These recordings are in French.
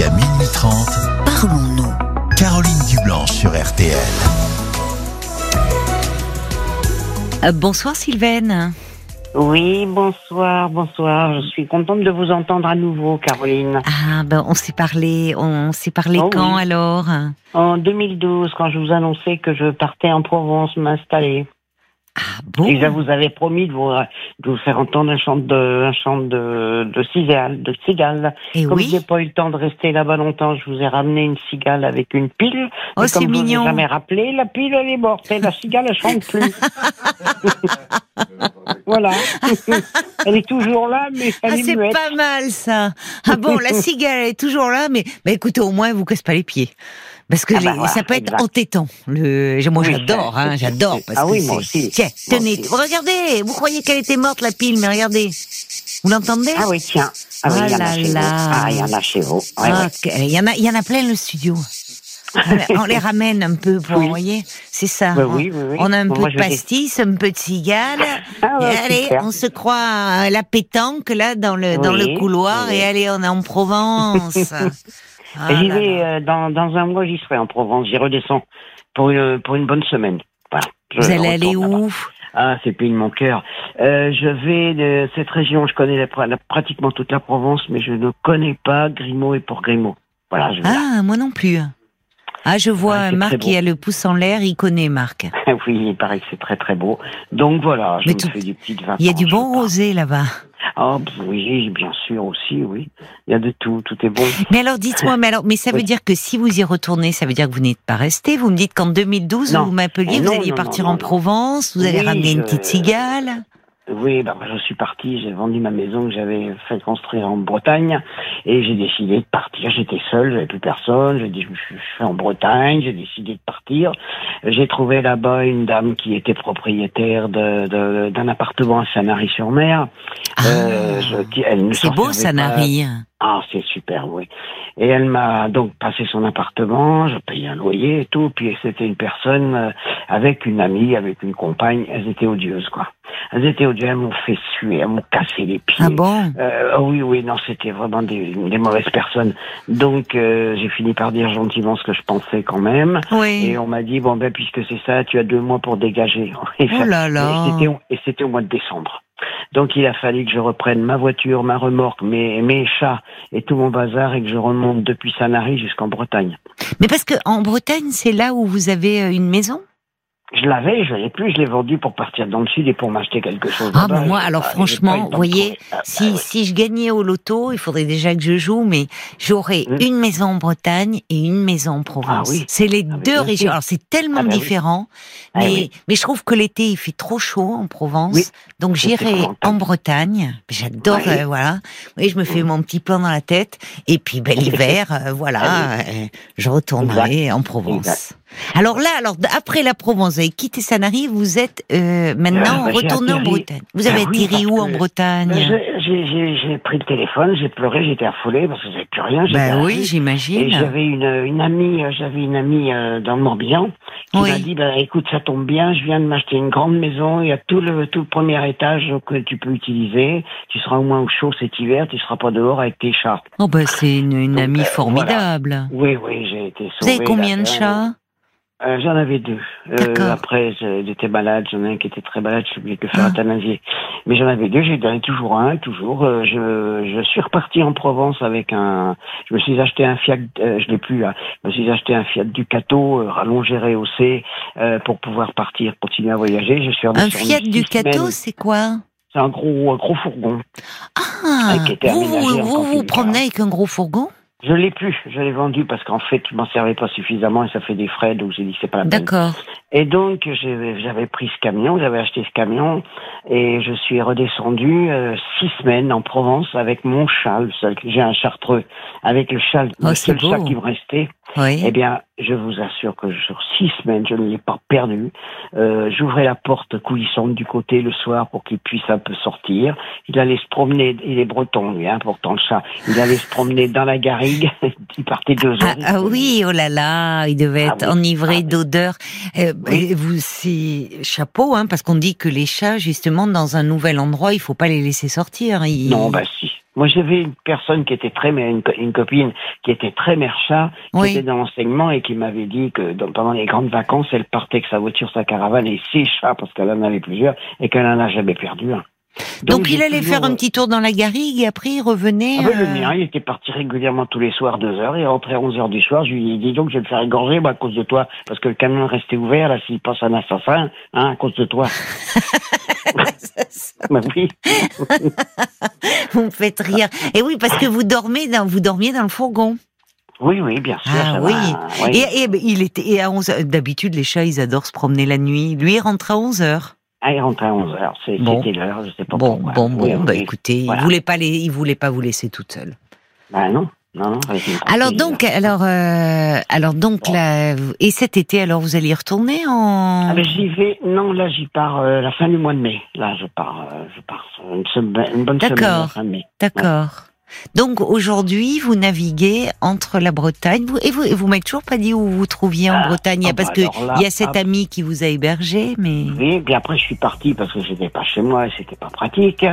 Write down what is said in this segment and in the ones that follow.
Jusqu'à minuit 30, Parlons-nous. Caroline Dublanche sur RTL. Euh, bonsoir Sylvaine. Oui, bonsoir, bonsoir. Je suis contente de vous entendre à nouveau, Caroline. Ah ben on s'est parlé, on s'est parlé Oh quand oui. alors? En 2012, quand je vous annonçais que je partais en Provence m'installer, Ah bon? Et je vous avais promis de vous, de vous faire entendre un chant de, un chant de, de cigale, de cigale. Et Comme oui. j'ai pas eu le temps de rester là-bas longtemps, je vous ai ramené une cigale avec une pile. Oh, c'est comme je vous ai mignon. jamais rappelé, la pile elle est morte et la cigale elle chante plus. voilà. elle est toujours là, mais elle Ah est c'est muette. pas mal ça. Ah bon la cigale est toujours là mais mais écoutez au moins elle vous casse pas les pieds. Parce que Ah bah les- voilà, ça peut être exact. entêtant. Le, moi Oui, j'adore, hein, j'adore. ah oui, moi aussi. Tiens, Moi tenez, aussi. regardez, vous croyez qu'elle était morte la pile, mais regardez. Vous l'entendez? Ah oui, tiens. Ah oui, Ah il y en là a chez là. vous. Ah, il y en a chez vous. Ouais, Ah, ouais. Il y en a, y en a plein le studio. On les- On ramène un peu pour, Oui. vous voyez, c'est ça. Bah on, oui, oui, oui. on a un Bon, peu moi, de pastis, un peu de cigale. Ah et ouais, allez, super. on se croit à la pétanque là dans le dans le couloir et allez, on est en Provence. Ah J'y vais euh, dans, dans un mois, j'y serai en Provence. J'y redescends pour une, pour une bonne semaine. Voilà. Vous allez aller où? Ah, c'est pays de mon cœur. Euh, je vais de cette région. Je connais la- la- pratiquement toute la Provence, mais je ne connais pas Grimaud et pour Grimaud. Voilà, je vais là. Ah, moi non plus. Ah, je vois Marc qui a le pouce en l'air, il connaît Marc. oui, il paraît que c'est très très beau. Donc voilà, je Mais me tout- fais des petites vacances. Il y a du bon rosé là-bas. Ah oui, bien sûr aussi, oui. Il y a de tout, tout est bon. Mais alors, dites-moi, mais alors, mais ça veut Oui. dire que si vous y retournez, ça veut dire que vous n'êtes pas resté. Vous me dites qu'en 2012, Non. vous m'appeliez, Oh, vous alliez non, partir non, en. Provence, vous allez ramener une petite cigale. Oui, bah, je suis parti, j'ai vendu ma maison que j'avais fait construire en Bretagne et j'ai décidé de partir. J'étais seul, j'avais plus personne. J'ai dit, je je suis en Bretagne, j'ai décidé de partir. J'ai trouvé là-bas une dame qui était propriétaire de- de- d'un appartement à Sanary-sur-Mer. Euh, je- qui- elle ne Ah. C'est s'en beau, ça pas. Ah, c'est super, oui. Et elle m'a donc passé son appartement, je payais un loyer et tout, puis c'était une personne euh, avec une amie, avec une compagne, elles étaient odieuses, quoi. Elles étaient odieuses, elles m'ont fait suer, elles m'ont cassé les pieds. Ah bon? Euh, oui, oui, non, c'était vraiment des, des mauvaises personnes. Donc, euh, j'ai fini par dire gentiment ce que je pensais quand même. Oui. Et on m'a dit, bon, ben, puisque c'est ça, tu as deux mois pour dégager. Et Oh là là. Et c'était au mois de décembre. Donc, il a fallu que je reprenne ma voiture, ma remorque, mes, chats et tout mon bazar et que je remonte depuis Sanary jusqu'en Bretagne. Mais parce que en Bretagne, c'est là où vous avez euh, une maison? Je l'avais, je l'ai plus, je l'ai vendu pour partir dans le sud et pour m'acheter quelque chose. Ah, bah, moi, J'ai alors pas- franchement, vous voyez. Ah, Si, bah oui. si je gagnais au loto, il faudrait déjà que je joue, mais j'aurais Mm. une maison en Bretagne et une maison en Provence. Ah oui. C'est les Ah, deux régions. sûr. Alors c'est tellement Ah bah différent, Ah mais, oui. mais je trouve que l'été il fait trop chaud en Provence, Oui. donc j'irai en Bretagne. J'adore, euh, voilà. Oui, je me fais mon petit plan dans la tête, et puis ben, l'hiver, euh, voilà, Ah euh, je retournerai en Provence. Exact. Alors là, alors après la Provence, vous avez quitté Sanary, vous êtes euh, maintenant Euh, bah, retourné en atterri. Bretagne. Vous avez Ah oui, atterri parce où en Bretagne Ben, J'ai pris le téléphone, j'ai pleuré, j'étais affolé parce que j'avais plus rien. Ben la oui, j'imagine. J'avais une, une amie, euh, j'avais une amie euh, dans le Morbihan qui Oui. m'a dit bah écoute ça tombe bien, je viens de m'acheter une grande maison, il y a tout le tout le premier étage que tu peux utiliser, tu seras au moins au chaud cet hiver, tu seras pas dehors avec tes chats. Oh bah c'est une, une Donc, amie euh, formidable. Oui oui, j'ai été sauvé. Vous avez combien de chats? Euh, J'en avais deux. Euh, après, j'étais malade, j'en ai un qui était très malade, je suis obligé de faire Ah. euthanasier. Mais j'en avais deux, j'ai donné toujours un, toujours. Euh, je, je suis reparti en Provence avec un... Je me suis acheté un Fiat, euh, je l'ai plus là, je me suis acheté un Fiat Ducato, euh, rallongé, rehaussé, euh, pour pouvoir partir, continuer à voyager. Je suis Un Fiat Ducato, c'est quoi? C'est un gros, un gros fourgon. Ah, Qui était vous vous, vous, vous promenez avec un gros fourgon? Je l'ai plus, je l'ai vendu parce qu'en fait, je m'en servais pas suffisamment et ça fait des frais, donc j'ai dit c'est pas la peine. D'accord. Et donc, j'avais pris ce camion, j'avais acheté ce camion, et je suis redescendu euh, six semaines en Provence avec mon chat, le seul, j'ai un chartreux, avec le chat, Oh, le seul chat beau. qui me restait. Oui. Eh bien, je vous assure que sur six semaines, je ne l'ai pas perdu. Euh, J'ouvrais la porte coulissante du côté le soir pour qu'il puisse un peu sortir. Il allait se promener, il est breton, lui, hein, pourtant le chat. Il allait se promener dans la garrigue, il partait deux Ah, heures. ah oui, oh là là, il devait Ah être oui. enivré Ah d'odeur. Euh, Oui. Vous, c'est chapeau, hein, parce qu'on dit que les chats, justement, dans un nouvel endroit, il faut pas les laisser sortir. Ils- Non, bah si. Moi, j'avais une personne qui était très, une, une copine qui était très mère chat, qui était dans l'enseignement et qui m'avait dit que dans- pendant les grandes vacances, elle partait avec sa voiture, sa caravane et ses chats, parce qu'elle en avait plusieurs, et qu'elle en a jamais perdu un. Donc, il allait toujours- faire un petit tour dans la garrigue et après il revenait. Ah ben, le euh, mien, il était parti régulièrement tous les soirs, deux heures, et rentrait à 11 heures du soir. Je lui ai dit donc, je vais me faire égorger, moi, à cause de toi, parce que le camion restait ouvert, là, s'il passe un assassin, hein, à cause de toi. bah oui. Vous me faites rire. Et oui, parce que vous dormez dans, vous dormiez dans le fourgon. Oui, oui, bien sûr. Ah ça oui. va, oui. Et, et ben, il était et à 11 heures- D'habitude, les chats, ils adorent se promener la nuit. Lui, il rentre à 11 heures. Ah, il rentrait à 11 heures. C'est- Bon. C'était l'heure, je sais pas Bon, pourquoi. bon, bon. Oui, bah oui. écoutez, Voilà. il voulait pas les, il voulait pas vous laisser toute seule. Bah non, non, non. Alors donc, alors, euh, alors donc Bon. là, et cet été, alors vous allez y retourner en. Ah ben j'y vais. Non, là j'y pars euh, la fin du mois de mai. Là je pars, euh, je pars une, semaine, une bonne semaine D'accord. la fin de mai. D'accord. Donc aujourd'hui, vous naviguez entre la Bretagne vous, et vous m'avez toujours pas dit où vous vous trouviez en Ah, Bretagne, ah parce bah que là, il y a cet ah. ami qui vous a hébergé, mais Oui, puis après je suis parti parce que j'étais pas chez moi et c'était pas pratique.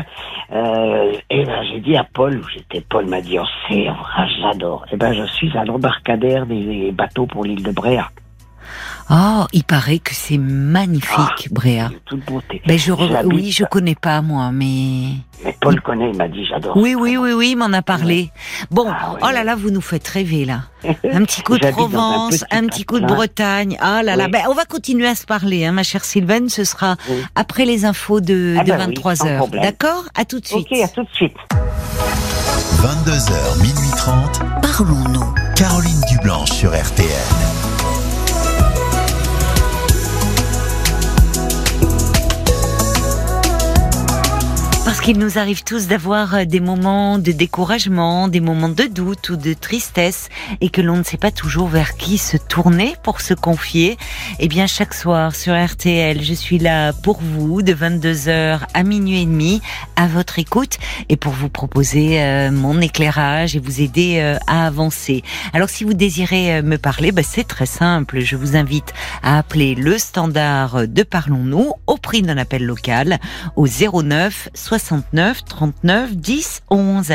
Euh, et ben j'ai dit à Paul, où j'étais, Paul m'a dit, oh c'est vrai, j'adore. Et ben je suis à l'embarcadère des bateaux pour l'île de Bréa. Oh, il paraît que c'est magnifique, Bréa. De toute beauté. Ben je re- oui, je connais pas moi, mais Mais Paul connaît, il m'a dit j'adore. oui, oui, oui, oui, il m'en a parlé. Bon, Ah oh là là, vous nous faites rêver là. Un petit coup de un Provence, petit un petit coup de. Bretagne. Ah là là, Oui. ben on va continuer à se parler, hein, ma chère Sylvaine. Ce sera Oui. après les infos de, Ah de bah oui, 23 sans heures. problème. D'accord? À tout de suite. Ok, à tout de suite. 22h, minuit 30. Parlons-nous. Caroline Dublanche sur RTN. Qu'il nous arrive tous d'avoir euh, des moments de découragement, des moments de doute ou de tristesse et que l'on ne sait pas toujours vers qui se tourner pour se confier. Eh bien, chaque soir sur RTL, je suis là pour vous de 22h à minuit et demi à votre écoute et pour vous proposer euh, mon éclairage et vous aider euh, à avancer. Alors, si vous désirez me parler, bah, c'est très simple. Je vous invite à appeler le standard de Parlons-nous au prix d'un appel local au 09 69 39 10 11.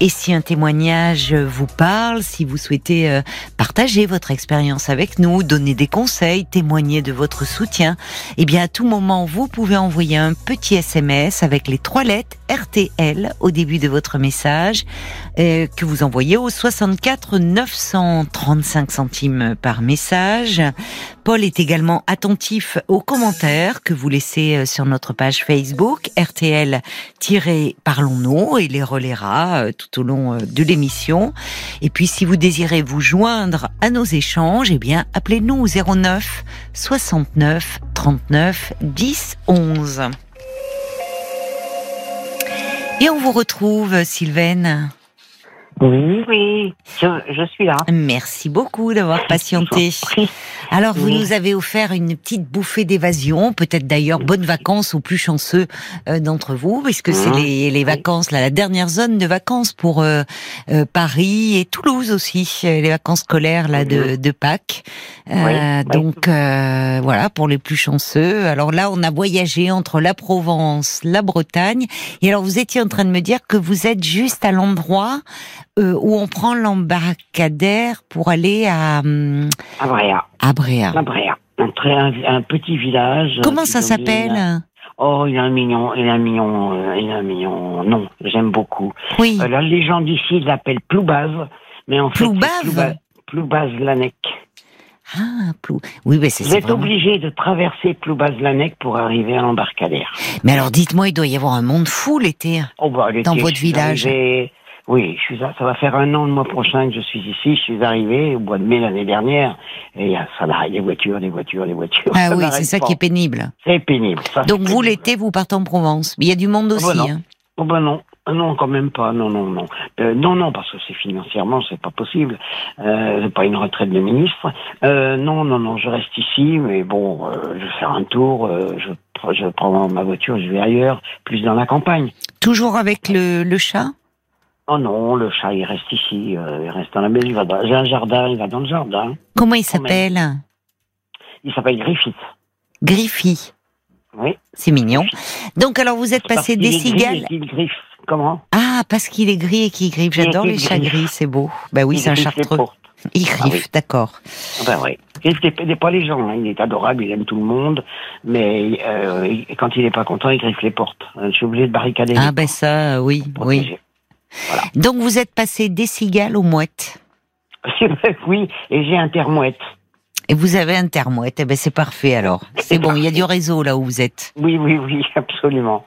Et si un témoignage vous parle, si vous souhaitez euh, partager votre expérience avec nous, donner des conseils, témoigner de votre soutien, eh bien à tout moment vous pouvez envoyer un petit SMS avec les trois lettres RTL au début de votre message que vous envoyez au 64 935 centimes par message. Paul est également attentif aux commentaires que vous laissez euh, sur notre page Facebook RTL-Parlons-nous et les relaiera euh, tout au long euh, de l'émission. Et puis si vous désirez vous joindre à nos échanges, eh bien appelez-nous au 09 69 39 10 11. Et on vous retrouve, Sylvaine. Oui, oui, je, je suis là. Merci beaucoup d'avoir patienté. Alors, vous Oui. nous avez offert une petite bouffée d'évasion, peut-être d'ailleurs bonnes vacances aux plus chanceux euh, d'entre vous, puisque c'est Mhm. les, les vacances, là, la dernière zone de vacances pour euh, euh, Paris et Toulouse aussi, euh, les vacances scolaires là de, de Pâques. Euh, Oui. Donc euh, voilà pour les plus chanceux. Alors là, on a voyagé entre la Provence, la Bretagne, et alors vous étiez en train de me dire que vous êtes juste à l'endroit euh, où on prend l'embarcadère pour aller à hum, À Bréa. à Bréa. À Bréa. Un, très, un, un petit village. Comment euh, ça qui domine- s'appelle? Oh, il a un mignon, il a un mignon, euh, il a un mignon. Non, j'aime beaucoup. Oui. Euh, là, les gens d'ici l'appellent Ploubaz, mais en fait, Ploubaz c'est Plouba- Ploubaz-Lanec. Ah, Plou. Oui, mais c'est Vous êtes vraiment- obligé de traverser Ploubaz-Lanec pour arriver à l'embarcadère. Mais alors, dites-moi, il doit y avoir un monde fou l'été. Oh, bah, Dans votre village. Oui, je suis, ça va faire un an le mois prochain que je suis ici. Je suis arrivé au mois de mai l'année dernière et il y a- ça n'arrête des voitures, des voitures, des voitures. Ah oui, c'est ça pas. qui est pénible. C'est pénible. ça, Donc vous, l'été, vous partez en Provence. Mais il y a du monde bah aussi. non. hein. Oh ben non, Ah non, quand même pas. Non, non, non. Euh, non, non, parce que c'est financièrement, c'est pas possible. Euh, pas une retraite de ministre. Euh, non, non, non, je reste ici, mais bon, euh, je vais faire un tour. euh, je, je prends ma voiture, je vais ailleurs, plus dans la campagne. Toujours avec le, le chat? Oh non, le chat, il reste ici, euh, il reste dans la maison. Il va dans- J'ai un jardin, il va dans le jardin. Comment il s'appelle Il s'appelle Griffith. Griffy. Oui. C'est mignon. Donc alors vous êtes passé des cigales. qu'il griffe. Comment? Ah, parce qu'il est gris et qu'il griffe. J'adore Il les chats gris, c'est beau. Bah oui, Il c'est un chartreux. Il griffe, Ah oui. d'accord. Ben oui. Il griffe des- pas les gens. hein. Il est adorable, il aime tout le monde. Mais euh, il- quand il n'est pas content, il griffe les portes. Euh, Je suis obligé de barricader Ah ben ça, oui, oui. Donc vous êtes passé des cigales aux mouettes. oui, et j'ai un thermouette. Et vous avez un thermouette. Eh ben c'est parfait alors. C'est bon, il y a du réseau là où vous êtes. Oui, oui, oui, absolument.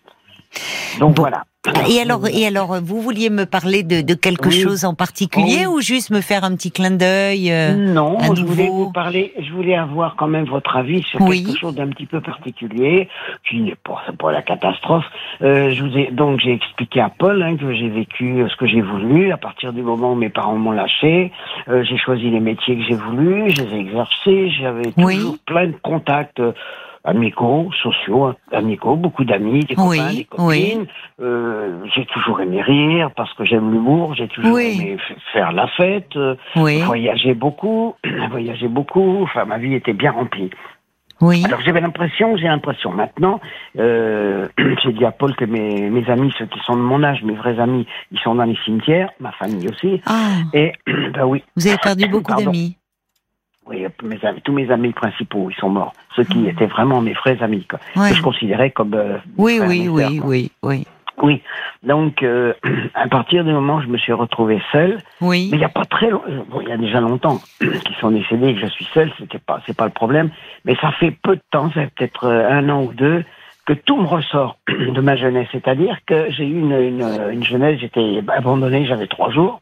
Donc Bon. voilà. Et alors, et alors, vous vouliez me parler de, de quelque Oui. chose en particulier Oui. ou juste me faire un petit clin d'œil euh, Non, je voulais vous parler, je voulais avoir quand même votre avis sur Oui. quelque chose d'un petit peu particulier, qui n'est pas, c'est pas la catastrophe. Euh, je vous ai, donc j'ai expliqué à Paul hein, que j'ai vécu euh, ce que j'ai voulu à partir du moment où mes parents m'ont lâché. Euh, j'ai choisi les métiers que j'ai voulu, je les ai exercés, j'avais toujours plein de contacts. Amicaux, sociaux, amicaux, beaucoup d'amis, des Oui, copains, des oui. copines. Euh, j'ai toujours aimé rire parce que j'aime l'humour, j'ai toujours Oui. aimé faire la fête. euh, Oui, voyager beaucoup, voyager beaucoup. Enfin, ma vie était bien remplie. oui, Alors j'avais l'impression, j'ai l'impression maintenant. Euh, j'ai dit à Paul que mes, mes amis, ceux qui sont de mon âge, mes vrais amis, ils sont dans les cimetières, ma famille aussi. Ah, Et ben oui, vous avez perdu beaucoup d'amis. Oui, mes amis, tous mes amis principaux, ils sont morts. Ceux qui étaient vraiment mes vrais amis, quoi, Ouais. que je considérais comme euh, Oui, oui, oui, sœurs, oui, oui, Oui. Donc, euh, à partir du moment où je me suis retrouvé seul, oui. Mais il n'y a pas très long- bon, il y a déjà longtemps qu'ils sont décédés et que je suis seul, c'était pas, c'est pas le problème. Mais ça fait peu de temps, ça fait peut-être euh, un an ou deux, que tout me ressort de ma jeunesse. C'est-à-dire que j'ai eu une, une, une jeunesse, j'étais abandonné, j'avais trois jours,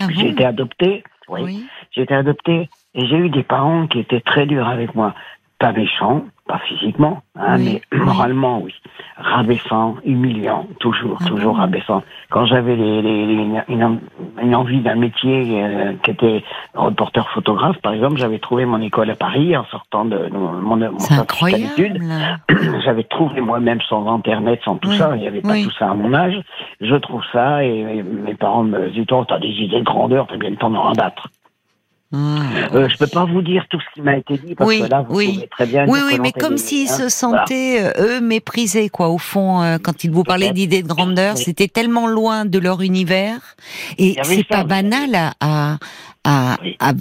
Ah bon? j'ai été adopté, oui, Oui. j'ai été adopté et j'ai eu des parents qui étaient très durs avec moi. Pas méchants, pas physiquement, hein, Oui, mais moralement, oui. Rabaissant, humiliant, toujours, Ah toujours bon rabaissant. Quand j'avais les, les- les- une, en- une envie d'un métier euh, qui était reporter photographe, par exemple, j'avais trouvé mon école à Paris en sortant de, de mon, mon d'études. incroyable. J'avais trouvé moi-même sans internet, sans tout Oui, ça, il n'y avait pas oui. tout ça à mon âge. Je trouve ça et, et mes parents me disent oh, t'as des idées de grandeur, t'as bien le temps d'en battre. Ah. Euh, je peux pas vous dire tout ce qui m'a été dit parce Oui, que là vous oui. très bien. Oui, oui, mais comme s'ils hein, se sentaient, euh, eux, méprisés, quoi. Au fond, euh, quand ils vous parlaient d'idées de grandeur, Oui. c'était tellement loin de leur univers. Et c'est pas banal à, à, à,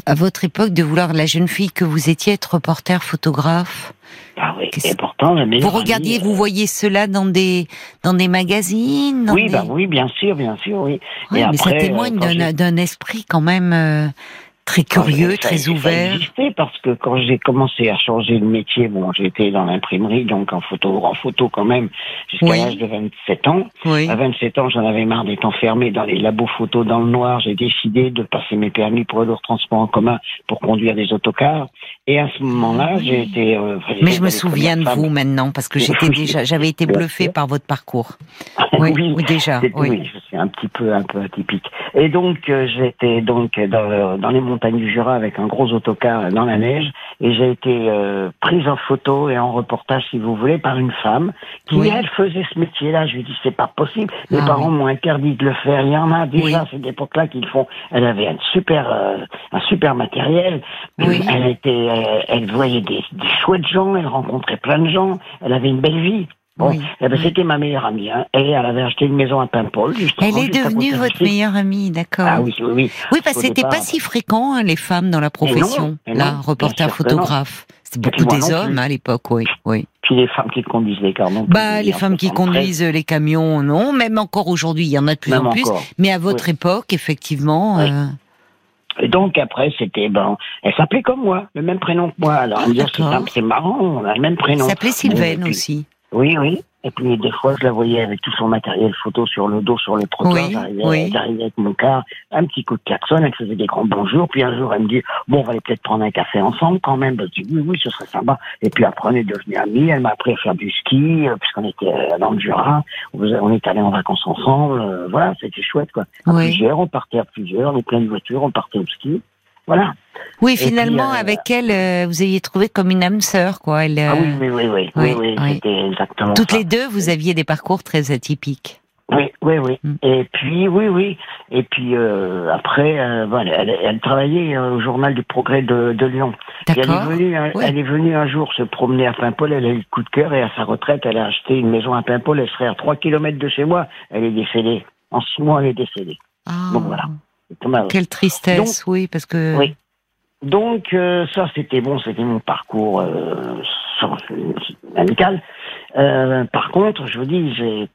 à, votre époque de vouloir, la jeune fille que vous étiez, être reporter, photographe. Ah oui. Et pourtant la Vous regardiez, amie, vous voyez cela dans des, dans des magazines dans Oui, des... bah oui, bien sûr, bien sûr, oui. Ouais, et mais ça témoigne euh, d'un esprit quand même euh, très curieux, Ça- très ça ouvert. existait parce que quand j'ai commencé à changer de métier, bon, j'étais dans l'imprimerie, donc en photo, en photo quand même, jusqu'à Oui. l'âge de 27 ans. Oui. À 27 ans, j'en avais marre d'être enfermé dans les labos photos dans le noir. J'ai décidé de passer mes permis pour le transport en commun pour conduire des autocars. Et à ce moment-là, Ah oui. j'ai été. euh, Mais je me souviens de vous maintenant parce que j'étais déjà, j'avais été sûr. par votre parcours. Oui, oui, déjà. Oui. oui, je suis un petit peu un peu atypique. Et donc euh, j'étais donc dans, dans les montagnes du Jura avec un gros autocar dans la neige et j'ai été euh, prise en photo et en reportage si vous voulez par une femme qui Oui. elle faisait ce métier-là. Je lui ai dit c'est pas possible. Mes Ah parents m'ont interdit de le faire. Il y en a déjà à cette époque-là qui le font. Elle avait un super euh, un super matériel. Oui. Elle était euh, elle voyait des, des chouettes gens. Elle rencontrait plein de gens. Elle avait une belle vie. Bon, Oui. eh ben, c'était ma meilleure amie. Hein. Et elle avait acheté une maison à Paimpol. Elle est devenue votre meilleure amie, d'accord. Ah oui, oui, oui. Oui, parce que c'était pas si fréquent hein, les femmes dans la profession, mais non, là, bien reporter photographe. C'était Et beaucoup des hommes hein, à l'époque, oui, oui. Puis les femmes qui conduisent les plus. Bah, les femmes qui 73, conduisent les camions, non. Même encore aujourd'hui, il y en a de plus Même en plus. encore. Mais à votre époque, effectivement, euh, Et donc après, c'était bon. Elle s'appelait comme moi, le même prénom que moi. Alors Ah, elle me dit, c'est marrant, on a le même elle prénom. s'appelait Bon, Sylvaine et puis- aussi. Oui, oui. Et puis des fois, je la voyais avec tout son matériel photo sur le dos, sur le trottoir. Oui, J'arrivais oui. j'arrivais avec mon car, un petit coup de klaxon, elle faisait des grands bonjours. Puis un jour, elle me dit, bon, on va aller peut-être prendre un café ensemble quand même. Je dis, oui, oui, ce serait sympa. Et puis après, on est devenus amis. Elle m'a appris à faire du ski, euh, puisqu'on était euh, dans le Jura. On est allés en vacances ensemble. euh, voilà, c'était chouette, quoi. À Oui. plusieurs, on partait à plusieurs, on est plein de voitures, on partait au ski. Voilà. Oui, finalement, euh, avec elle, euh, vous ayez trouvé comme une âme sœur, quoi. Ah euh, oui, oui, oui, oui, oui, oui, exactement. Toutes les deux, vous aviez des parcours très atypiques. Oui, oui, oui. Mm. Et puis, oui, oui. Et puis après, voilà, elle, travaillait au Journal du Progrès de, de Lyon. Elle est, venue, un, elle est venue un jour se promener à Paimpol. Elle a eu le coup de cœur et à sa retraite, elle a acheté une maison à Paimpol. Elle serait à 3 km de chez moi. Elle est décédée. En six mois, elle est décédée. Ah. Donc voilà. Quelle tristesse, oui, parce que. Oui. Donc euh, ça, c'était bon, c'était mon parcours euh, sans- amical. Euh, par contre, je vous dis, j'ai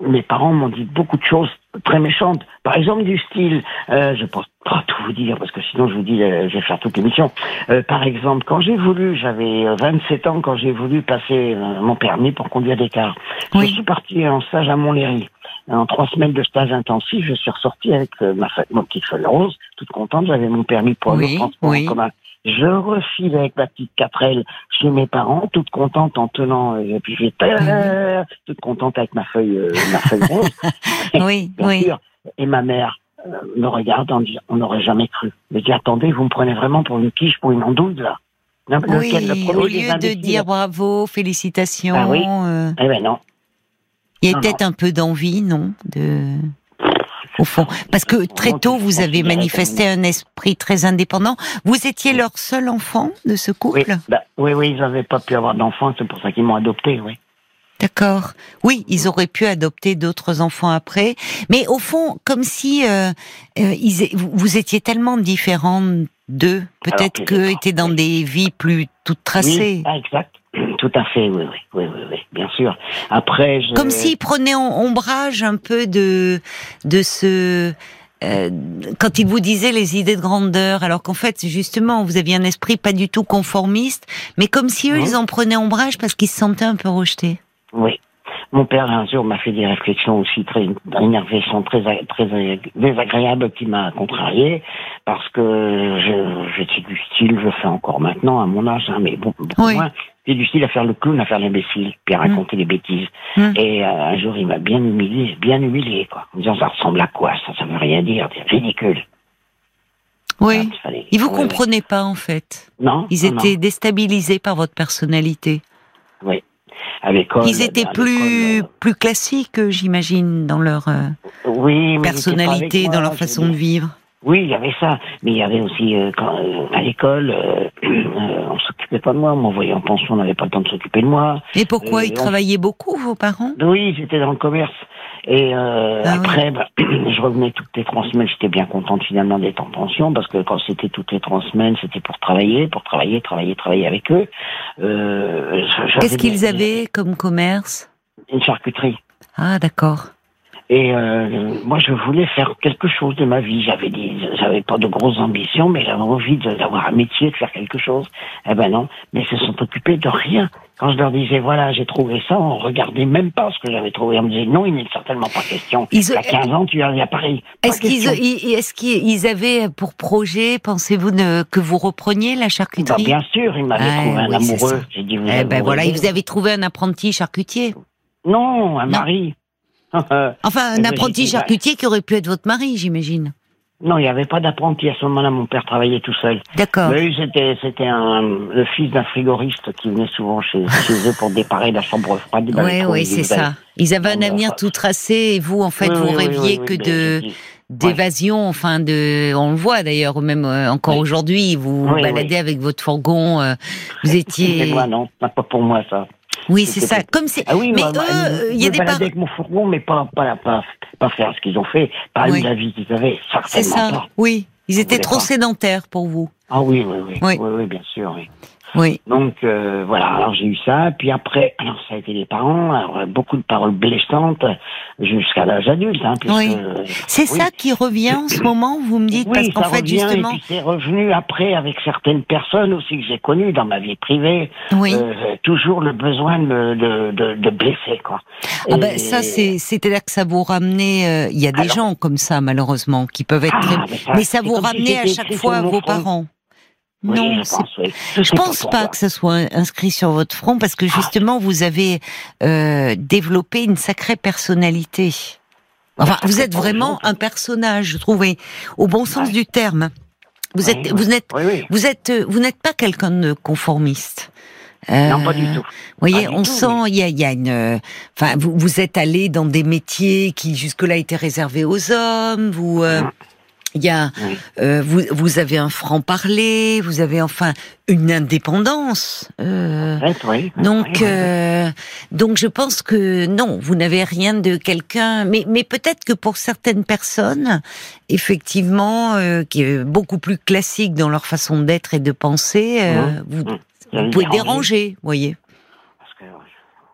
mes parents m'ont dit beaucoup de choses très méchantes. Par exemple, du style, euh, je peux pas tout vous dire parce que sinon je vous dis, euh, je vais faire toute l'émission. Euh, par exemple, quand j'ai voulu, j'avais euh, 27 ans, quand j'ai voulu passer mon permis pour conduire des cars, Oui. je suis parti en stage à Montlhéry. En trois semaines de stage intensif, je suis ressorti avec euh, ma, ma petite feuille rose, toute contente, j'avais mon permis pour Oui, le transport oui. en commun. Je refile avec ma petite 4L chez mes parents, toute contente en tenant, euh, et puis j'étais euh, toute contente avec ma feuille, euh, ma feuille rose, Oui, bien oui. sûr. Et ma mère euh, me regarde en disant, on n'aurait jamais cru. Je dis, attendez, vous me prenez vraiment pour une quiche, pour une andouille, là. Non, Oui, lequel, le au lieu de dire bravo, félicitations, Ah oui. euh, Eh ben non. Il y a peut-être un peu d'envie, non de... Au fond, parce que très tôt vous avez manifesté un esprit très indépendant. Vous étiez leur seul enfant de ce Oui, couple bah, oui, oui, ils n'avaient pas pu avoir d'enfants, c'est pour ça qu'ils m'ont adopté, oui. D'accord. Oui, ils auraient pu adopter d'autres enfants après, mais au fond, comme si euh, euh, ils vous, étiez tellement différents d'eux, peut-être qu'eux étaient dans des vies plus toutes tracées. Oui, ah, exact. Tout à fait, oui, oui, oui, oui, oui, bien sûr. Après, je... Comme s'ils prenaient en- ombrage un peu de de ce euh, quand ils vous disaient les idées de grandeur, alors qu'en fait justement vous aviez un esprit pas du tout conformiste, mais comme si eux ils en prenaient ombrage parce qu'ils se sentaient un peu rejetés. Oui. Mon père, un jour, m'a fait des réflexions aussi très énervées, sont très, très désagréables qui m'a contrarié parce que j'étais du style, je fais encore maintenant à mon âge, hein, mais bon, beaucoup Oui. moins. J'étais du style à faire le clown, à faire l'imbécile, puis à raconter des bêtises. Mm. Et euh, un jour, il m'a bien humilié, bien humilié, quoi. En disant, ça ressemble à quoi Ça, ça veut rien dire, c'est ridicule. Oui. Ah, fallait- Ils vous ouais. comprenaient pas en fait. Non Ils non. étaient déstabilisés par votre personnalité. Oui. À l'école. Ils étaient plus l'école, plus classiques, euh, j'imagine, dans leur euh, euh, oui, personnalité, dans leur façon de vivre. Oui, il y avait ça, mais il y avait aussi euh, quand, euh, à l'école, euh, euh, on s'occupait pas de moi, on m'envoyait en pension, on n'avait pas le temps de s'occuper de moi. Et pourquoi ils on- travaillaient beaucoup, vos parents? Oui, j'étais dans le commerce. Et euh, Ah oui. après, bah, je revenais toutes les trois semaines. J'étais bien contente finalement d'être en pension parce que quand c'était toutes les trois semaines, c'était pour travailler, pour travailler, travailler, travailler avec eux. Euh, Qu'est-ce qu'ils avaient comme commerce? Une charcuterie. Ah, d'accord. Et euh, moi, je voulais faire quelque chose de ma vie. J'avais dit, j'avais pas de grosses ambitions, mais j'avais envie d'avoir un métier, de faire quelque chose. Eh ben non, mais ils se sont occupés de rien. Quand je leur disais, voilà, j'ai trouvé ça, on regardait même pas ce que j'avais trouvé. On me disait, non, il n'est certainement pas question. Ils- À 15 ans, tu es à Paris. Est-ce qu'ils question. ils- est-ce qu'ils avaient pour projet, pensez-vous, ne- que vous repreniez la Bah, charcuterie bien sûr, il m'avait Ah, trouvé un oui, amoureux. J'ai dit, vous Eh ben voilà, ils vous avez trouvé un apprenti charcutier. Non, un Non. mari. Enfin, un apprenti charcutier qui aurait pu être votre mari, j'imagine. non, il n'y avait pas d'apprenti à ce moment-là. Mon père travaillait tout seul. D'accord. Mais lui, c'était, c'était un, le fils d'un frigoriste qui venait souvent chez, chez eux pour déparer la chambre froide. Oui, oui, c'est ça. Ils avaient un avenir tout tracé et vous, en fait, Oui, vous oui, rêviez oui, que de d'évasion, enfin de, on le voit d'ailleurs, même euh, encore Oui. aujourd'hui, vous Oui, baladez oui. avec votre fourgon, euh, vous étiez, moi, non, pas pour moi, ça. Oui, c'est ça, comme c'est, Ah oui, mais eux, il y a des parents, avec mon fourgon, mais pas, pas, pas, pas faire ce qu'ils ont fait, pas Oui. eu la vie qu'ils avaient, c'est certainement ça, pas. oui, ils étaient trop pas. sédentaires pour vous, Ah oui, oui, oui, Oui. oui, oui, bien sûr, oui. Oui, Donc euh, voilà, alors j'ai eu ça, puis après, alors ça a été les parents, alors euh, beaucoup de paroles blessantes jusqu'à l'âge adulte, hein, puisque, Oui. euh, c'est oui. ça qui revient en ce moment, vous me dites, parce Oui, qu'en ça fait revient, justement, et puis c'est revenu après avec certaines personnes aussi que j'ai connues dans ma vie privée, oui. euh, toujours le besoin de, de, de, de blesser, quoi. Ah Et- ben ça c'est c'est-à-dire que ça vous ramenait euh, il y a des Alors- gens comme ça malheureusement qui peuvent être Ah, très mais ça, mais ça c'est vous si ramenait à chaque fois mon vos front. parents. Oui, non, je pense, oui. je pense pas que ce soit inscrit sur votre front parce que justement vous avez euh, développé une sacrée personnalité. Enfin, Ça vous êtes vraiment un personnage, je trouve, au bon sens Ouais. du terme. Vous êtes, oui. vous n'êtes, vous êtes, euh, vous n'êtes pas quelqu'un de conformiste. Euh, Non, pas du tout. Vous voyez, on tout, sent, il y a, y a une, euh, enfin, vous, vous êtes allé dans des métiers qui jusque-là étaient réservés aux hommes. Vous, euh, Mhm. Il y a, Oui. euh, vous, vous avez un franc parler, vous avez enfin une indépendance. Euh, oui. donc, Oui, euh, donc je pense que non, vous n'avez rien de quelqu'un. Mais, mais peut-être que pour certaines personnes, effectivement, qui est beaucoup plus classique dans leur façon d'être et de penser, euh, Mhm. vous, pouvez déranger. vous voyez.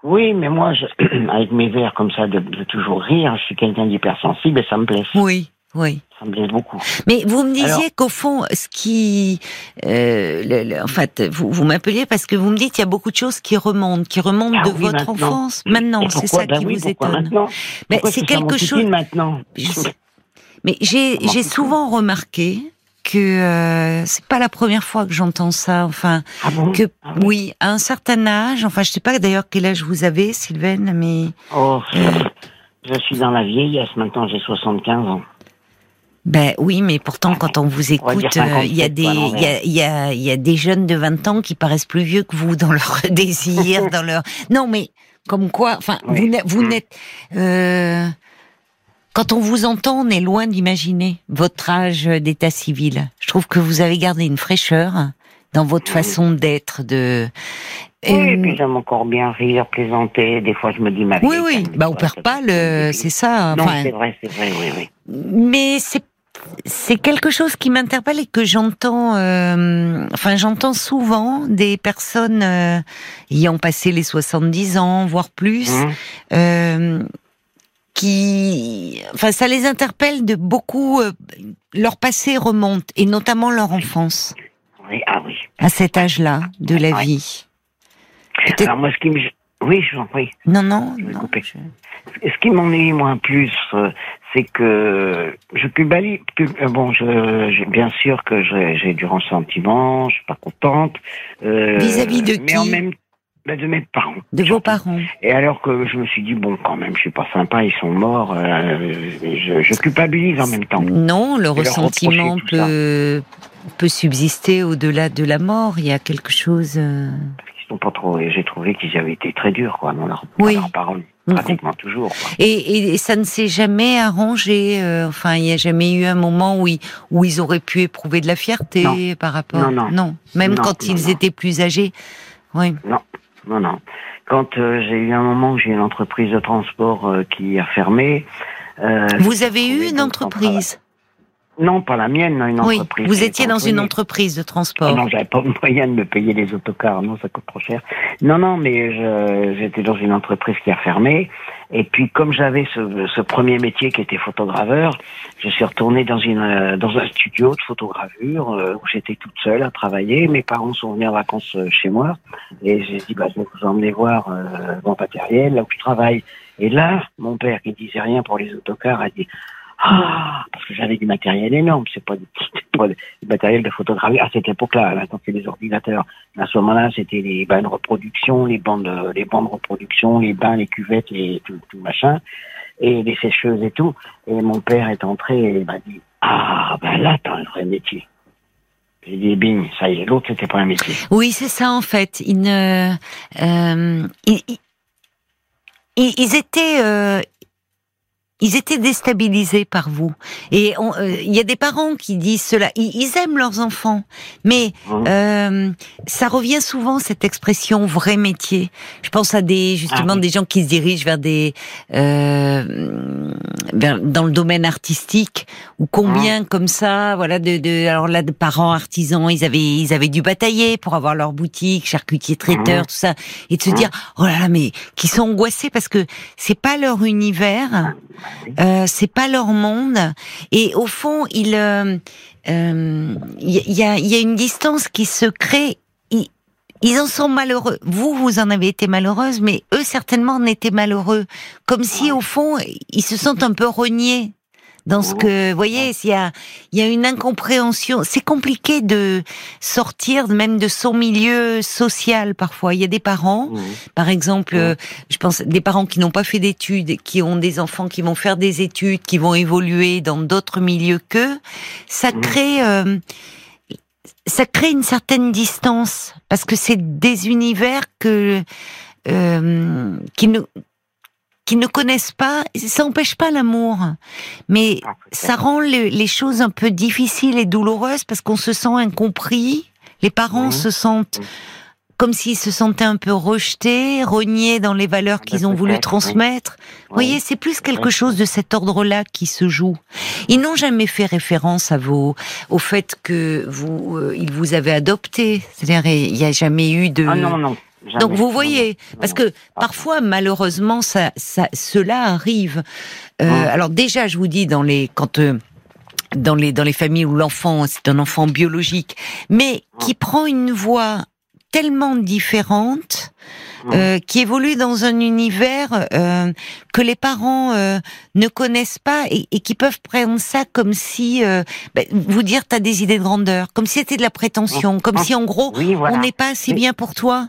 Oui, mais moi, je, avec mes vers comme ça, de, de toujours rire, je suis quelqu'un d'hypersensible et ça me plaît. Oui, oui. Ça me plaît beaucoup. Mais vous me disiez qu'au fond, ce qui, euh, le- le- en fait, vous, vous m'appeliez parce que vous me dites qu'il y a beaucoup de choses qui remontent, qui remontent Ah de oui, votre maintenant. enfance. Maintenant, c'est ça Ben qui oui, vous étonne. Mais c'est quelque chose. maintenant. Mais j'ai souvent remarqué que euh, c'est pas la première fois que j'entends ça. Enfin, Ah bon que Ah oui, à un certain âge. Enfin, je sais pas d'ailleurs quel âge vous avez, Sylvaine, mais Oh, je suis dans la vieillesse maintenant, j'ai 75 ans. Ben oui, mais pourtant, quand on vous écoute, euh, il y a 57, des, il y a, il y a, il y a des jeunes de 20 ans qui paraissent plus vieux que vous dans leur désir, dans leur. Non, mais comme quoi, enfin, Oui. vous n'êtes, Mm. n'êtes. euh, quand on vous entend, on est loin d'imaginer votre âge d'état civil. Je trouve que vous avez gardé une fraîcheur dans votre Oui. façon d'être, de. Oui, et puis j'aime encore bien rire, plaisanter. Des fois, je me dis ma vie. oui, oui. Bah, on perd pas le. C'est ça. Non, Enfin, c'est vrai, c'est vrai, oui, oui. mais c'est c'est quelque chose qui m'interpelle et que j'entends euh, enfin j'entends souvent des personnes euh, ayant passé les 70 ans voire plus Hum, euh, qui enfin ça les interpelle de beaucoup euh, leur passé remonte et notamment leur enfance oui, ah oui. à cet âge-là de la vie Alors moi, ce qui me... Oui, je vous en prie. non non, je vais non couper. je- Ce qui m'ennuie moins plus, euh, c'est que je culpabilise. cul- euh, Bon, je, bien sûr que j'ai du ressentiment, je suis pas contente. euh, Vis-à-vis de Mais en qui même ben, de mes parents. de vos parents Et alors que je me suis dit bon, quand même, je suis pas sympa, ils sont morts. euh, je, je culpabilise en même temps. Non, le ressentiment ça. peut, peut subsister au-delà de la mort. Il y a quelque chose. Sont pas trop. et J'ai trouvé qu'ils avaient été très durs, quoi, dans leur, Oui. dans leurs paroles, On pratiquement toujours. Quoi. Et, et, ça ne s'est jamais arrangé. euh, enfin, il n'y a jamais eu un moment où ils, où ils auraient pu éprouver de la fierté Non. par rapport. Non, non. Même Non, quand non, ils non. étaient plus âgés. Oui. Non, non. Quand euh, j'ai eu un moment où j'ai une entreprise de transport euh, qui a fermé. Vous avez eu une entreprise? Non, pas la mienne, non, une Oui. entreprise. Vous étiez dans une entreprise de Ah transport. non, j'avais pas le moyen de me payer les autocars, non, ça coûte trop cher. Non, non, mais j'étais dans une entreprise qui a fermé. Et puis, comme j'avais ce, ce premier métier qui était photograveur, je suis retourné dans une euh, dans un studio de photogravure euh, où j'étais toute seule à travailler. Mes parents sont venus en vacances euh, chez moi et j'ai dit bah je vais vous emmener voir euh, mon matériel là où je travaille. Et là, mon père qui disait rien pour les autocars a dit ah, parce que j'avais du matériel énorme, c'est pas du, pas du matériel de photographie à cette époque-là. Maintenant, c'est des ordinateurs. À ce moment-là, c'était les bains de reproduction, les bandes, de- les bancs de reproduction, les bains, les cuvettes, les tout, tout machin, et les sécheuses et tout. Et mon père est entré et il m'a dit ah ben là t'as un vrai métier. J'ai dit bing, ça y est, l'autre c'était pas un métier. Oui, c'est ça en fait. Ils ne, euh, ils- ils- ils étaient, euh, ils étaient déstabilisés par vous. Et euh, il y a des parents qui disent cela. Ils, ils aiment leurs enfants, mais Hein. euh, ça revient souvent cette expression vrai métier. Je pense à des justement Ah oui. des gens qui se dirigent vers des euh, vers- dans le domaine artistique ou combien comme ça voilà de, de alors là de parents artisans ils avaient ils avaient dû batailler pour avoir leur boutique charcutier traiteur Mhm. tout ça et de se dire oh là là mais qui sont angoissés parce que c'est pas leur univers euh, c'est pas leur monde et au fond il euh, euh, y, a, y a une distance qui se crée ils, ils en sont malheureux. Vous, vous en avez été malheureuse, mais eux certainement en étaient malheureux. Comme si au fond, ils se sentent un peu reniés dans ce que, vous voyez, il y a, il y a une incompréhension. C'est compliqué de sortir même de son milieu social parfois. Il y a des parents, Mhm. par exemple, Ouais. euh, je pense des parents qui n'ont pas fait d'études, qui ont des enfants qui vont faire des études, qui vont évoluer dans d'autres milieux qu'eux. Ça Mhm. crée, euh, ça crée une certaine distance parce que c'est des univers que euh, qui ne qui ne connaissent pas, ça n'empêche pas l'amour, mais Ah, ça rend le- les choses un peu difficiles et douloureuses parce qu'on se sent incompris. Les parents Mhm. se sentent Mhm. comme s'ils se sentaient un peu rejetés, reniés dans les valeurs Ah, qu'ils ont voulu oui. transmettre. Vous Oui. voyez, c'est plus quelque chose de cet ordre-là qui se joue. Ils n'ont jamais fait référence à vos, au fait que vous, euh, ils vous avaient adopté. C'est-à-dire, il n'y a jamais eu de. Ah non, non. Donc vous voyez, parce que parfois malheureusement ça, ça cela arrive. Euh, Ouais. Alors déjà je vous dis dans les quand euh, dans les dans les familles où l'enfant c'est un enfant biologique, mais qui prend une voie tellement différente. euh, qui évolue dans un univers euh, que les parents euh, ne connaissent pas et, et qui peuvent prendre ça comme si euh, ben, vous dire t'as des idées de grandeur, comme si c'était de la prétention, comme si en gros Oui, voilà. on n'est pas assez Oui. bien pour toi.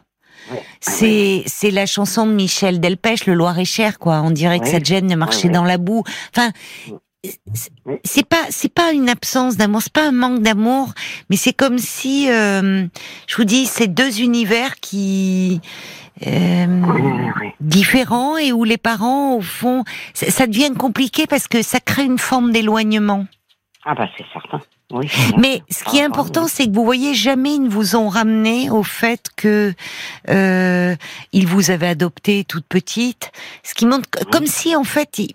Oui. C'est c'est la chanson de Michel Delpech, Le Loir-et-Cher, quoi. On dirait que Oui. cette gêne de marcher dans la boue. Enfin, c'est- pas c'est pas une absence d'amour, c'est pas un manque d'amour, mais c'est comme si, euh, je vous dis, c'est deux univers qui euh, Oui, oui, oui. différents et où les parents, au fond, ça, ça devient compliqué parce que ça crée une forme d'éloignement. Ah bah c'est certain. Oui. Mais ce qui est Ah, important, c'est que vous voyez, jamais ils ne vous ont ramené au fait que euh, ils vous avaient adopté toute petite. Ce qui montre comme si en fait ils,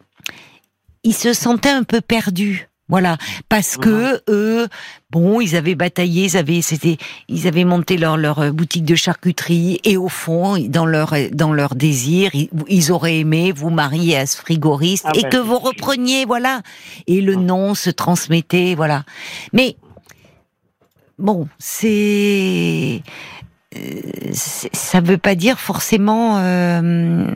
ils se sentaient un peu perdus. Voilà, parce que eux, bon, ils avaient bataillé, ils avaient, c'était, ils avaient monté leur leur euh, boutique de charcuterie et au fond, dans leur dans leur désir, ils, ils auraient aimé vous marier à ce frigoriste Ah et bah, que vous repreniez, voilà, et le nom se transmettait, voilà. Mais bon, c'est euh, ça veut pas dire forcément euh,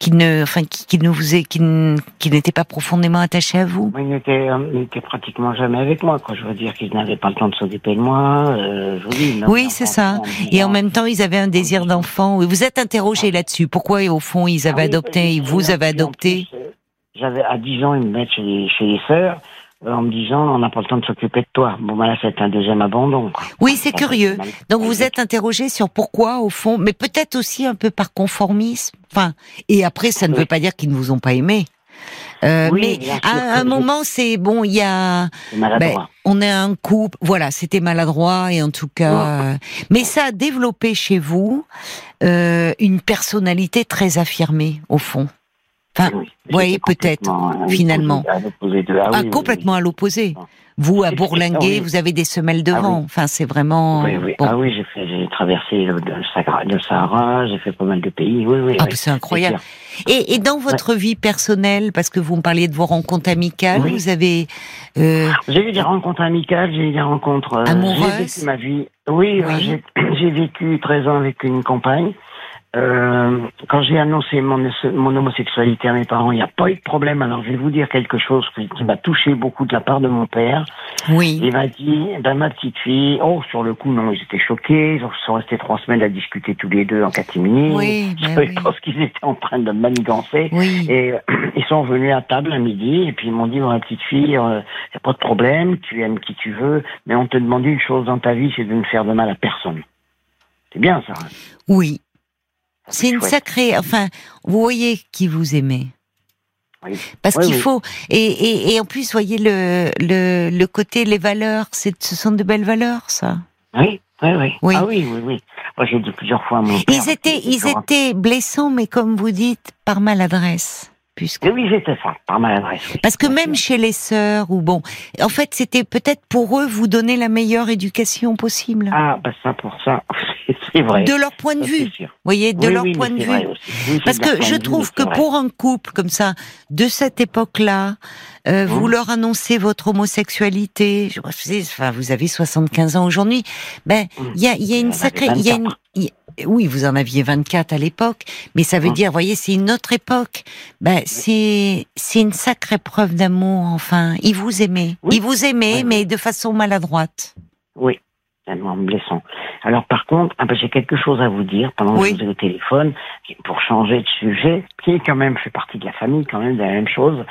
qu'il ne, enfin, qu'il qu'il ne vous est, qu'il n- qu'il n'était pas profondément attaché à vous. Il n'était, euh, pratiquement jamais avec moi, quoi. Je veux dire qu'ils n'avaient pas le temps de s'occuper de moi. Euh, je vous dis, Oui, c'est ça. Et en même temps, ils avaient un désir d'enfant. Vous êtes interrogé là-dessus. Pourquoi, au fond, ils Ah avaient oui, adopté, ils vous en adopté euh, J'avais à 10 ans, ils me mettent chez les, chez les sœurs en me disant on n'a pas le temps de s'occuper de toi. Bon, bah là, c'est un deuxième abandon. quoi. Oui, c'est curieux. Donc vous êtes interrogé sur pourquoi, au fond, mais peut-être aussi un peu par conformisme. Enfin, et après, ça ne Oui. veut pas dire qu'ils ne vous ont pas aimé. Euh, Oui, mais à un moment, c'est bon. Il y a, ben, on est un couple. Voilà, c'était maladroit et en tout cas, euh, mais ça a développé chez vous euh, une personnalité très affirmée, au fond. Enfin, Oui, vous voyez, j'étais peut-être, euh, finalement. à ah oui, complètement oui. à l'opposé. Ah. Vous, à bourlinguer, vous avez des semelles de Ah vent. Enfin, c'est vraiment. Bon. Ah oui, j'ai traversé le, le Sahara, j'ai fait pas mal de pays. Oui, oui. Ah, mais c'est incroyable. Et, et dans votre vie personnelle, parce que vous me parliez de vos rencontres amicales, vous avez euh, J'ai eu des rencontres amicales, j'ai eu des rencontres euh, Amoureuses J'ai vécu ma vie. Oui, j'ai vécu 13 ans avec une compagne. Euh, quand j'ai annoncé mon, mon homosexualité à mes parents, il n'y a pas eu de problème. Alors, je vais vous dire quelque chose qui, qui m'a touché beaucoup de la part de mon père. oui, Il m'a dit, ben, ma petite fille, oh, sur le coup, non, ils étaient choqués. Ils sont restés trois semaines à discuter tous les deux en catimini. Oui, je oui. pense qu'ils étaient en train de manigancer. oui. Et euh, ils sont venus à table à midi et puis ils m'ont dit, ma petite fille, il n'y a pas de problème, tu aimes qui tu veux, mais on te demande une chose dans ta vie, c'est de ne faire de mal à personne. C'est bien ça. hein. Oui. C'est une chouette. sacrée. Enfin, vous voyez qui vous aimez. Oui. Parce Oui, qu'il oui. faut. Et, et, et en plus, voyez le, le, le côté, les valeurs, c'est, ce sont de belles valeurs, ça. Oui, oui, oui. Oui. Ah oui, oui, oui. Moi, j'ai dit plusieurs fois à mon père. Ils étaient, ils étaient blessants, mais comme vous dites, par maladresse. Puisque Et oui, c'était ça, par maladresse. Parce que même chez les sœurs, ou bon, en fait, c'était peut-être pour eux vous donner la meilleure éducation possible. Ah, bah ça, pour ça, c'est vrai. de leur point de Ça, vue. Vous voyez, de Oui, leur oui, point de vue. Parce que je trouve que pour un couple comme ça, de cette époque-là, euh, vous Mhm. leur annoncez votre homosexualité, je sais, enfin, vous avez 75 ans aujourd'hui, ben, il y a, y a une sacrée, y a une, 24. il y a- oui, vous en aviez 24 à l'époque, mais ça veut Mhm. dire, vous voyez, c'est une autre époque. Ben, c'est, c'est une sacrée preuve d'amour, enfin. Ils vous aimaient. Oui. Ils vous aimaient, Oui. mais de façon maladroite. Oui, tellement blessant. Alors par contre, ah ben, j'ai quelque chose à vous dire pendant que Oui. je vous ai au téléphone, pour changer de sujet, qui quand même fait partie de la famille, quand même de la même chose.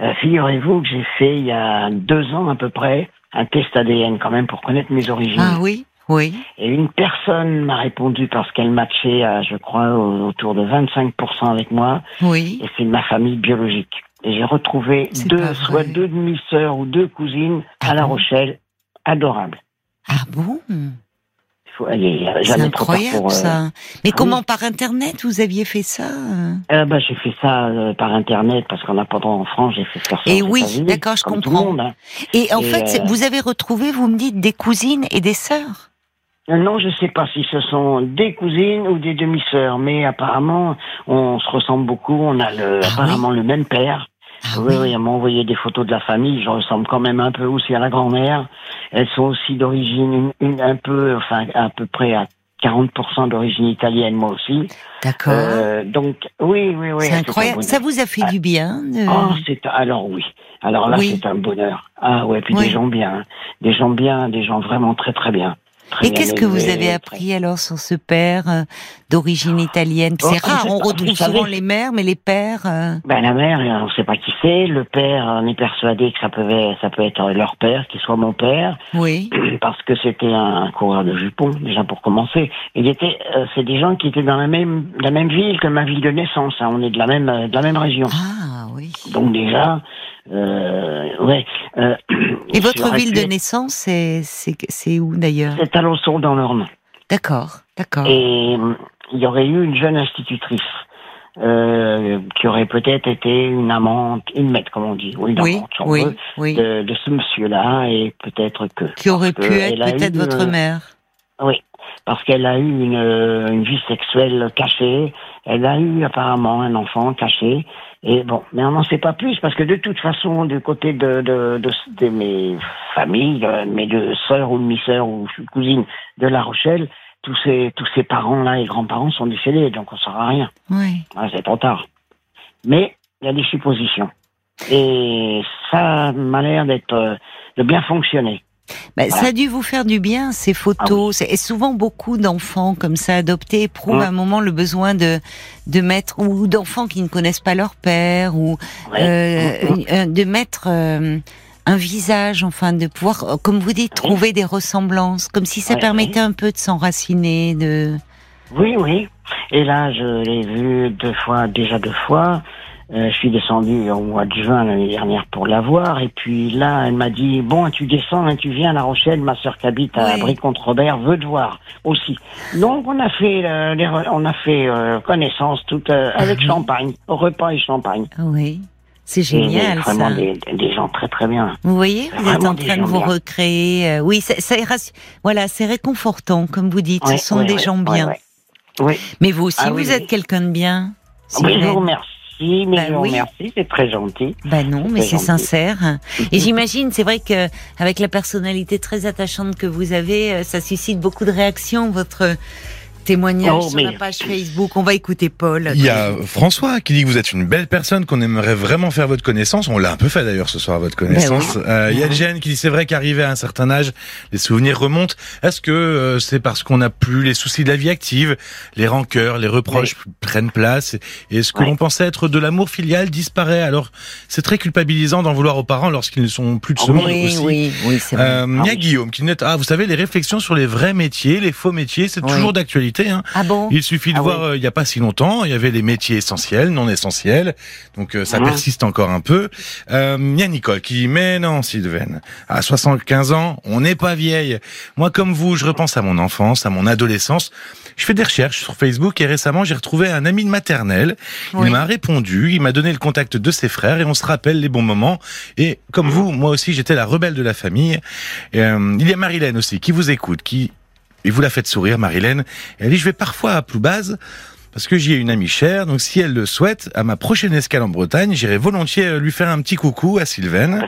Euh, Figurez-vous que j'ai fait il y a deux ans à peu près un test ADN quand même pour connaître mes origines. Ah oui, Oui. Et une personne m'a répondu parce qu'elle matchait, à, je crois, au- autour de 25% avec moi. Oui. Et c'est ma famille biologique. Et j'ai retrouvé deux, soit deux demi-sœurs ou deux cousines Ah à La bon Rochelle, adorables. Ah bon C'est incroyable pour, euh, ça. Mais ah comment oui. par internet vous aviez fait ça euh Euh, bah, j'ai fait ça euh, par internet parce qu'en attendant en France, j'ai fait faire ça. Et aux oui, d'accord, je comprends. hein. Et en Et, fait, vous avez retrouvé, vous me dites, des cousines et des sœurs? Non, je sais pas si ce sont des cousines ou des demi-sœurs, mais apparemment, on se ressemble beaucoup. On a le, Ah apparemment le même père. Ah oui, oui, elle m'a envoyé des photos de la famille. Je ressemble quand même un peu aussi à la grand-mère. Elles sont aussi d'origine, une, une- un peu, enfin, à peu près à 40% d'origine italienne, moi aussi. D'accord. Euh, donc, oui, oui, oui. c'est incroyable. Ça vous a fait du bien de... Oh, c'est alors oui. Alors là, Oui. c'est un bonheur. Ah ouais, puis Oui. des gens bien, des gens bien, des gens vraiment très très bien. Et qu'est-ce que vous avez appris alors sur ce père euh, d'origine italienne? Oh, C'est rare, je- on retrouve savez- souvent les mères, mais les pères. euh, Ben la mère, on ne sait pas qui c'est. Le père, on est persuadé que ça peut, ça peut être leur père, qu'il soit mon père, Oui. parce que c'était un coureur de jupons déjà pour commencer. Il était, euh, c'est des gens qui étaient dans la même, la même ville que ma ville de naissance. hein. On est de la même, euh, de la même région. Ah oui. Donc déjà, euh, ouais. euh, Et votre ville de naissance, c'est c'est c'est où d'ailleurs? C'est à Losson dans l'Orne. D'accord, d'accord. Et euh, il y aurait eu une jeune institutrice euh, qui aurait peut-être été une amante, une maître, comme on dit, ou une Oui, amante, si on oui, veut, oui. de, de ce monsieur-là, et peut-être que. Qui aurait pu être peut-être eu, votre mère. Oui, parce qu'elle a eu une, euh, une vie sexuelle cachée. Elle a eu apparemment un enfant caché. Et bon, mais on n'en sait pas plus parce que de toute façon, du côté de, de, de, de mes familles, de mes deux sœurs ou demi-sœurs ou cousines de La Rochelle, tous ces, tous ces parents-là et grands-parents sont décédés, donc on ne saura rien. Oui. Ah, c'est trop tard. Mais il y a des suppositions. Et ça m'a l'air d'être, euh, de bien fonctionner. Bah, Voilà. Ça a dû vous faire du bien, ces photos. C'est- Et souvent, beaucoup d'enfants comme ça adoptés éprouvent Mmh. à un moment le besoin de, de mettre, ou d'enfants qui ne connaissent pas leur père, ou euh, Mmh, mmh. euh, de mettre euh, un visage, enfin, de pouvoir, comme vous dites, trouver des ressemblances, comme si ça permettait un peu de s'enraciner, de... Oui, oui. Et là, je l'ai vu deux fois, déjà deux fois. Euh, je suis descendu au mois de juin l'année dernière pour la voir. Et puis là, elle m'a dit, bon, tu descends, hein, tu viens à La Rochelle, ma sœur qui habite à Oui. Brie-contre-Robert veut te voir aussi. Donc on a fait, euh, les on a fait euh, connaissance toute euh, avec Ah oui. champagne, repas et champagne. Oui, c'est génial vraiment ça. des, des gens très très bien. Vous voyez, vous êtes en train de vous bien. recréer. euh, oui, ça, ça est rassu- voilà, c'est réconfortant, comme vous dites. Ce sont des gens bien. Oui, Mais vous aussi, Ah vous êtes quelqu'un de bien. oui, je vous remercie, mais Bah oui. remercie, c'est très gentil. Bah non, mais C'est sincère. Et j'imagine, c'est vrai que avec la personnalité très attachante que vous avez, euh, ça suscite beaucoup de réactions. Votre témoignage Oh, sur mais- la page Facebook. On va écouter Paul. Il y a François qui dit que vous êtes une belle personne, qu'on aimerait vraiment faire votre connaissance. On l'a un peu fait d'ailleurs ce soir à votre connaissance. Euh, il y a Jen qui dit c'est vrai qu'arrivé à un certain âge, les souvenirs remontent. Est-ce que euh, c'est parce qu'on n'a plus les soucis de la vie active, les rancœurs, les reproches prennent place? Et ce que Ouais. l'on pensait être de l'amour filial disparaît? Alors c'est très culpabilisant d'en vouloir aux parents lorsqu'ils ne sont plus de ce Oh, monde oui, aussi. oui, oui, c'est vrai. Euh, il y a Ah oui. Guillaume qui note ah vous savez les réflexions sur les vrais métiers, les faux métiers, c'est toujours d'actualité. Hein. ah bon Il suffit de Ah voir, oui. euh, il n'y a pas si longtemps, il y avait les métiers essentiels, non essentiels, donc euh, ça Mhm. persiste encore un peu. Euh, Il y a Nicole qui dit, mais non Sylvain, à 75 ans, on n'est pas vieille. Moi comme vous, je repense à mon enfance, à mon adolescence. Je fais des recherches sur Facebook et récemment j'ai retrouvé un ami de maternelle. Oui. Il m'a répondu, il m'a donné le contact de ses frères et on se rappelle les bons moments. Et comme vous, moi aussi j'étais la rebelle de la famille. Et, euh, il y a Marilène aussi qui vous écoute, qui et vous la faites sourire, Marilène. Et elle dit, je vais parfois à Ploubaz parce que j'y ai une amie chère. Donc, si elle le souhaite, à ma prochaine escale en Bretagne, j'irai volontiers euh, lui faire un petit coucou à Sylvaine.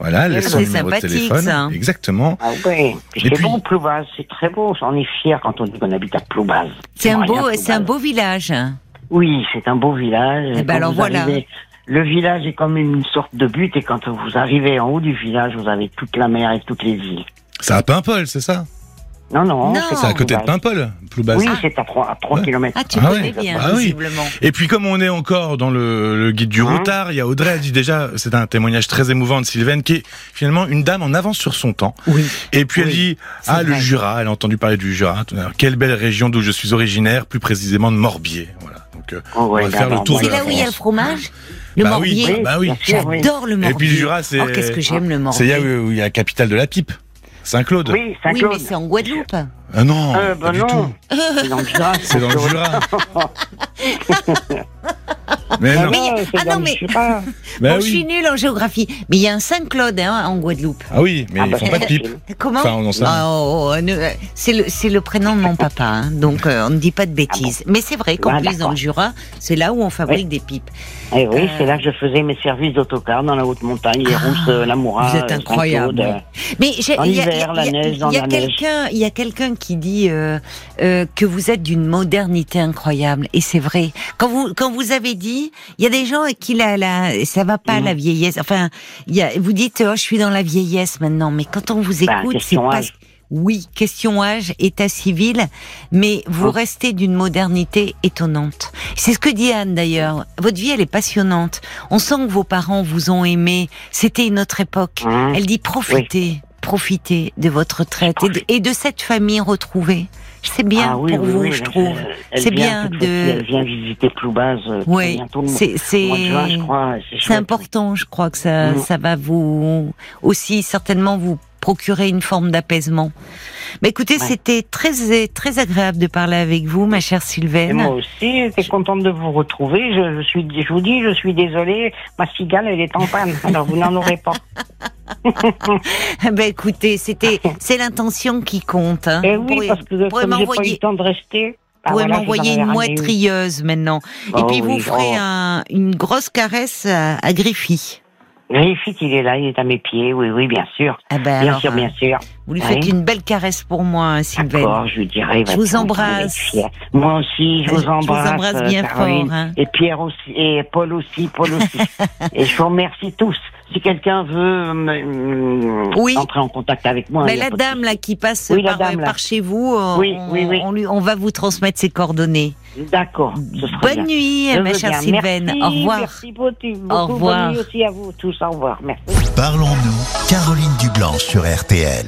Voilà, elle laisse son C'est numéro de téléphone. ça, hein. Exactement. Ah ouais. Et c'est puis- bon, Ploubaz, c'est très beau. On est fiers quand on dit qu'on habite à Ploubaz. C'est un beau, c'est un beau village. Oui, c'est un beau village. Eh ben Quand alors vous voilà. arrivez- le village est comme une sorte de but et quand vous arrivez en haut du village, vous avez toute la mer et toutes les îles. Ça a Paimpol, c'est ça? Non, non. Non. C'est à côté de. Paimpol, Ploubaz. Oui, c'est à 3, à 3 Ouais. km. Ah, tu Ah connais ouais. bien, Ah oui. visiblement. Et puis comme on est encore dans le, le guide du Hein routard, il y a Audrey a dit déjà, c'est un témoignage très émouvant de Sylvaine, qui est finalement une dame en avance sur son temps. Oui. Et puis elle Oui, dit, c'est ah le. Jura, elle a entendu parler du Jura. Alors, Quelle belle région d'où je suis originaire, plus précisément de Morbier. Voilà. Donc euh, Oh, ouais, on va faire le tour de C'est la là où il y a le fromage Le Bah morbier. oui, bah oui. oui. J'adore le morbier. Et puis le Jura, c'est Oh, qu'est-ce que j'aime le c'est morbier. là où où il y a la capitale de la pipe, Saint-Claude. Oui, Oui, Saint-Claude. mais c'est en Guadeloupe. Ah non, Euh, pas bah du non. tout. C'est dans le Jura. C'est dans le Jura. mais Ah non. Mais- ah non, mais- bon, oui. je suis nulle en géographie. Mais il y a un Saint-Claude hein, en Guadeloupe. Ah oui, mais Ah ils bah, font pas de pipe. Comment Enfin, on en sait rien. Ah, oh, oh, ne- euh, C'est le, c'est le prénom de mon papa, hein, donc euh, on ne dit pas de bêtises. Mais c'est vrai qu'en Ah, plus, dans le Jura, c'est là où on fabrique des pipes. Eh oui, Euh, c'est là que je faisais mes services d'autocar dans la haute montagne, les rousses, euh, la Moura. vous êtes euh, incroyable. Euh, Mais En il y a, hiver, y a- neige, dans il y a la neige. quelqu'un, il y a quelqu'un qui dit euh, euh, que vous êtes d'une modernité incroyable, et c'est vrai. Quand vous quand vous avez dit, il y a des gens à qui la, la ça va pas Mhm. la vieillesse. Enfin, y a, vous dites oh je suis dans la vieillesse maintenant, mais quand on vous Bah, écoute, c'est question pas oui, question âge, état civil, mais vous Hein. restez d'une modernité étonnante. C'est ce que dit Anne d'ailleurs. Votre vie, elle est passionnante. On sent que vos parents vous ont aimé. C'était une autre époque. Hein. Elle dit profitez, profitez de votre retraite et de, et de cette famille retrouvée. C'est bien Ah oui, pour oui, vous, oui, je trouve. C'est bien de- Elle vient visiter Ploubaz euh, Oui, c'est c'est important. Je crois que ça Mm. ça va vous aussi certainement vous procurer une forme d'apaisement. Mais écoutez, Ouais. c'était très très agréable de parler avec vous, ma chère Et Sylvaine. moi aussi, j'étais contente de vous retrouver. Je, je suis, je vous dis, je suis désolée. Ma cigale, elle est en panne. Alors vous n'en aurez pas. ben écoutez, c'était c'est l'intention qui compte. Hein. Et Vous Eh oui, parce que vous comme j'ai pas eu le temps de rester. bah Vous pouvez voilà, vous en m'envoyer une ramené mouette rieuse maintenant. Et Oh puis vous ferez oh. un- une grosse caresse à, à Griffy. Griffith, il est là, il est à mes pieds. Oui, oui, bien sûr. Ah ben Bien alors, sûr, euh, bien sûr. Vous lui Oui. faites une belle caresse pour moi, hein, Sylvaine. D'accord, je lui dirai. Je vous embrasse. Moi aussi, je Je vous vous embrasse. embrasse euh, bien Caroline. fort, hein. Et Pierre aussi, et Paul aussi, Paul aussi. et je vous remercie tous. Si quelqu'un veut Oui. entrer en contact avec moi. Mais la dame là qui passe Oui, par, dame, là. par chez vous, euh, Oui, on, oui, oui. on lui, on va vous transmettre ses coordonnées. D'accord, ce sera Bonne bien. nuit, Je ma chère bien. Sylvaine. Merci, Au revoir. Merci beaucoup. Au revoir. Bonne nuit aussi à vous tous. Au revoir. Merci. Parlons-nous. Caroline Dublanche sur RTL.